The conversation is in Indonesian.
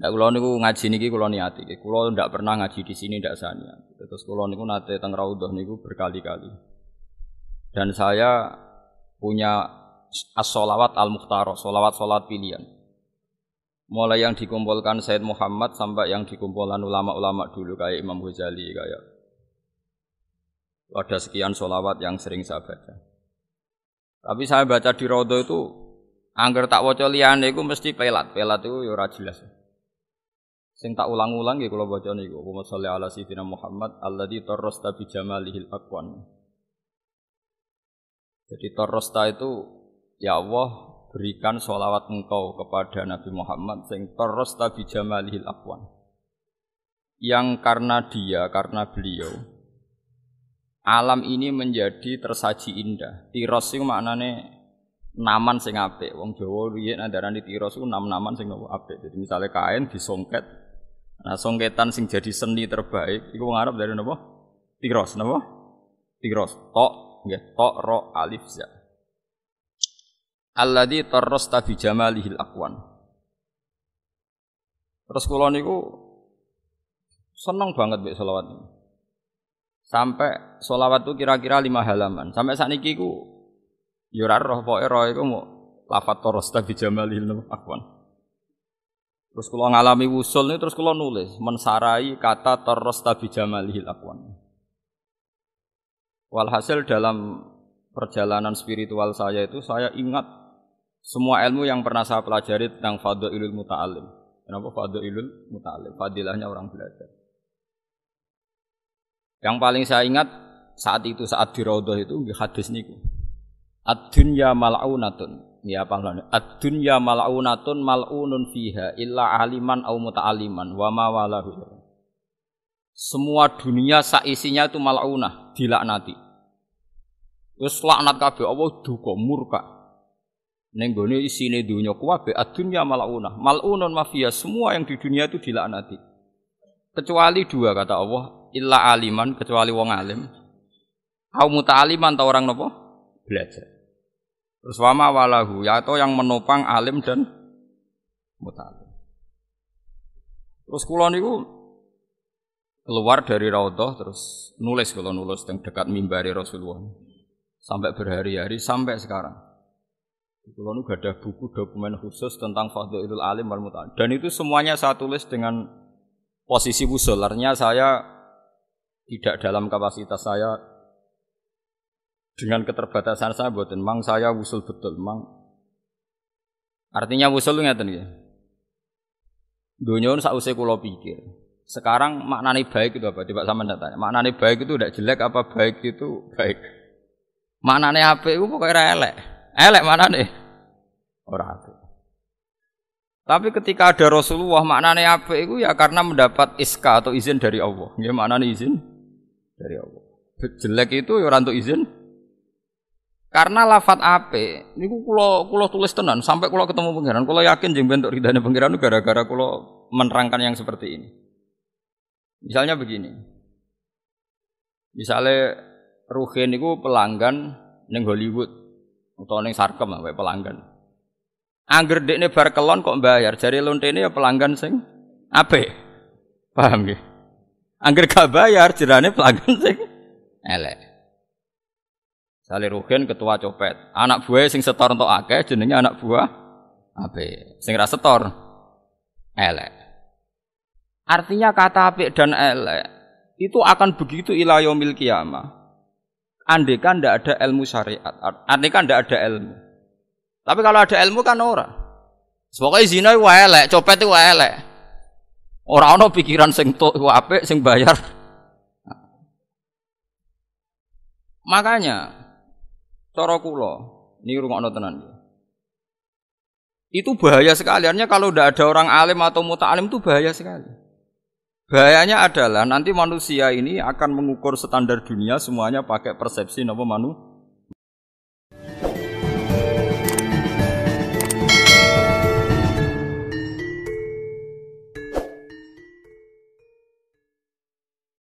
Ndak kula niku ngaji niki kula niati. Kula ndak pernah ngaji di sini ndak sania. Terus kula niku nate teng raudhah niku berkali-kali. Dan saya punya as-sholawat al-mukhtarah, sholawat sholat pilihan. Mulai yang dikumpulkan Said Muhammad sampai yang dikumpulkan ulama-ulama dulu kayak Imam Ghazali kayak ada sekian sholawat yang sering saya baca. Tapi saya baca di Rodo itu angger tak waca liyane iku mesti pelat. Pelat itu ya. Sing tak ulang-ulang nggih kula baca niku. Allahumma sholli ala sayyidina Muhammad alladzi tarrasta bi jamalihil aqwan. Jadi tarrasta itu ya Allah berikan sholawat engkau kepada Nabi Muhammad sing tarrasta bi jamalihil aqwan. Yang karena dia, karena beliau alam ini menjadi tersaji indah. Tiros itu maknane naman sing apik. Wong Jawa riyen andarane tiros iku nam-naman sing apik. Jadi misalnya kain disongket. Nah, songketan sing jadi seni terbaik iku wong Arab dari napa? Tiros, napa? Tiros. Tok, nggih, tok ro alif za. Alladzi tarrasta bi jamalihil aqwan. Terus kula niku seneng banget mbek selawat ini. Sampai solawat itu kira-kira lima halaman. Sampai saat ini ku yurar roh poe roh itu mau lafat toros tapi jamalil akwan. Terus kalau ngalami wusul ini terus kalau nulis mensarai kata toros tapi jamalil akwan. Walhasil dalam perjalanan spiritual saya itu saya ingat semua ilmu yang pernah saya pelajari tentang ilul muta'alim. Kenapa ilul muta'alim? Fadilahnya orang belajar. Yang paling saya ingat saat itu saat di Raudhah itu hadis niku. Ad-dunya mal'unatun. Ya apa Ad-dunya mal'unatun mal'unun fiha illa aliman au muta'aliman wa ma walahu. Semua dunia saisinya itu mal'unah, dilaknati. Wis laknat kabeh Allah duka murka. Ning gone isine dunya kuwabe ad-dunya mal'unah. Mal'unun mafia semua yang di dunia itu dilaknati. Kecuali dua kata Allah, illa aliman kecuali wong alim. Au muta'aliman ta orang nopo? Belajar. Terus wama walahu ya atau yang menopang alim dan muta'alim. Terus kula niku keluar dari raudhah terus nulis kalau nulis yang dekat mimbari Rasulullah sampai berhari-hari sampai sekarang. Kalau nu ada buku dokumen khusus tentang Fadlul Alim wal Muta'alim dan itu semuanya saya tulis dengan posisi usul. Saya tidak dalam kapasitas saya dengan keterbatasan saya buatin mang saya usul betul mang. Artinya usul ngeten ya dunia sak usai kulo pikir. Sekarang maknanya baik itu apa? Tiba sama tanya. Maknanya baik itu tidak jelek apa baik itu baik? Maknanya apa itu pokoknya elek. Elek mana nih orang apa tapi ketika ada Rasulullah maknanya apa itu ya karena mendapat iska atau izin dari Allah. Ya maknanya izin dari Allah. Jelek itu ya orang izin. Karena lafat ape, ini kulo kulo tulis tenan sampai kulo ketemu pangeran, kulo yakin jeng bentuk ridhanya pangeran gara-gara kulo menerangkan yang seperti ini. Misalnya begini, misalnya Ruhin itu pelanggan neng Hollywood atau neng Sarkem apa pelanggan. Angger dekne bar kelon kok bayar, jari ini ya pelanggan sing ape, paham gak? Angger gak bayar jerane pelanggan sing elek. Sale Rugen ketua copet. Anak buah sing setor entuk akeh jenenge anak buah ape. Sing ra setor elek. Artinya kata apik dan elek itu akan begitu ila yaumil kiamah. Andai kan ada ilmu syariat, andai kan ada ilmu. Tapi kalau ada ilmu kan ora. Pokoknya zina itu elek, copet itu elek. Orang ono pikiran sing tok apik sing bayar. Makanya cara kula niki rungokno tenan. Itu bahaya sekali. Artinya kalau tidak ada orang alim atau muta'alim itu bahaya sekali. Bahayanya adalah nanti manusia ini akan mengukur standar dunia semuanya pakai persepsi nama manu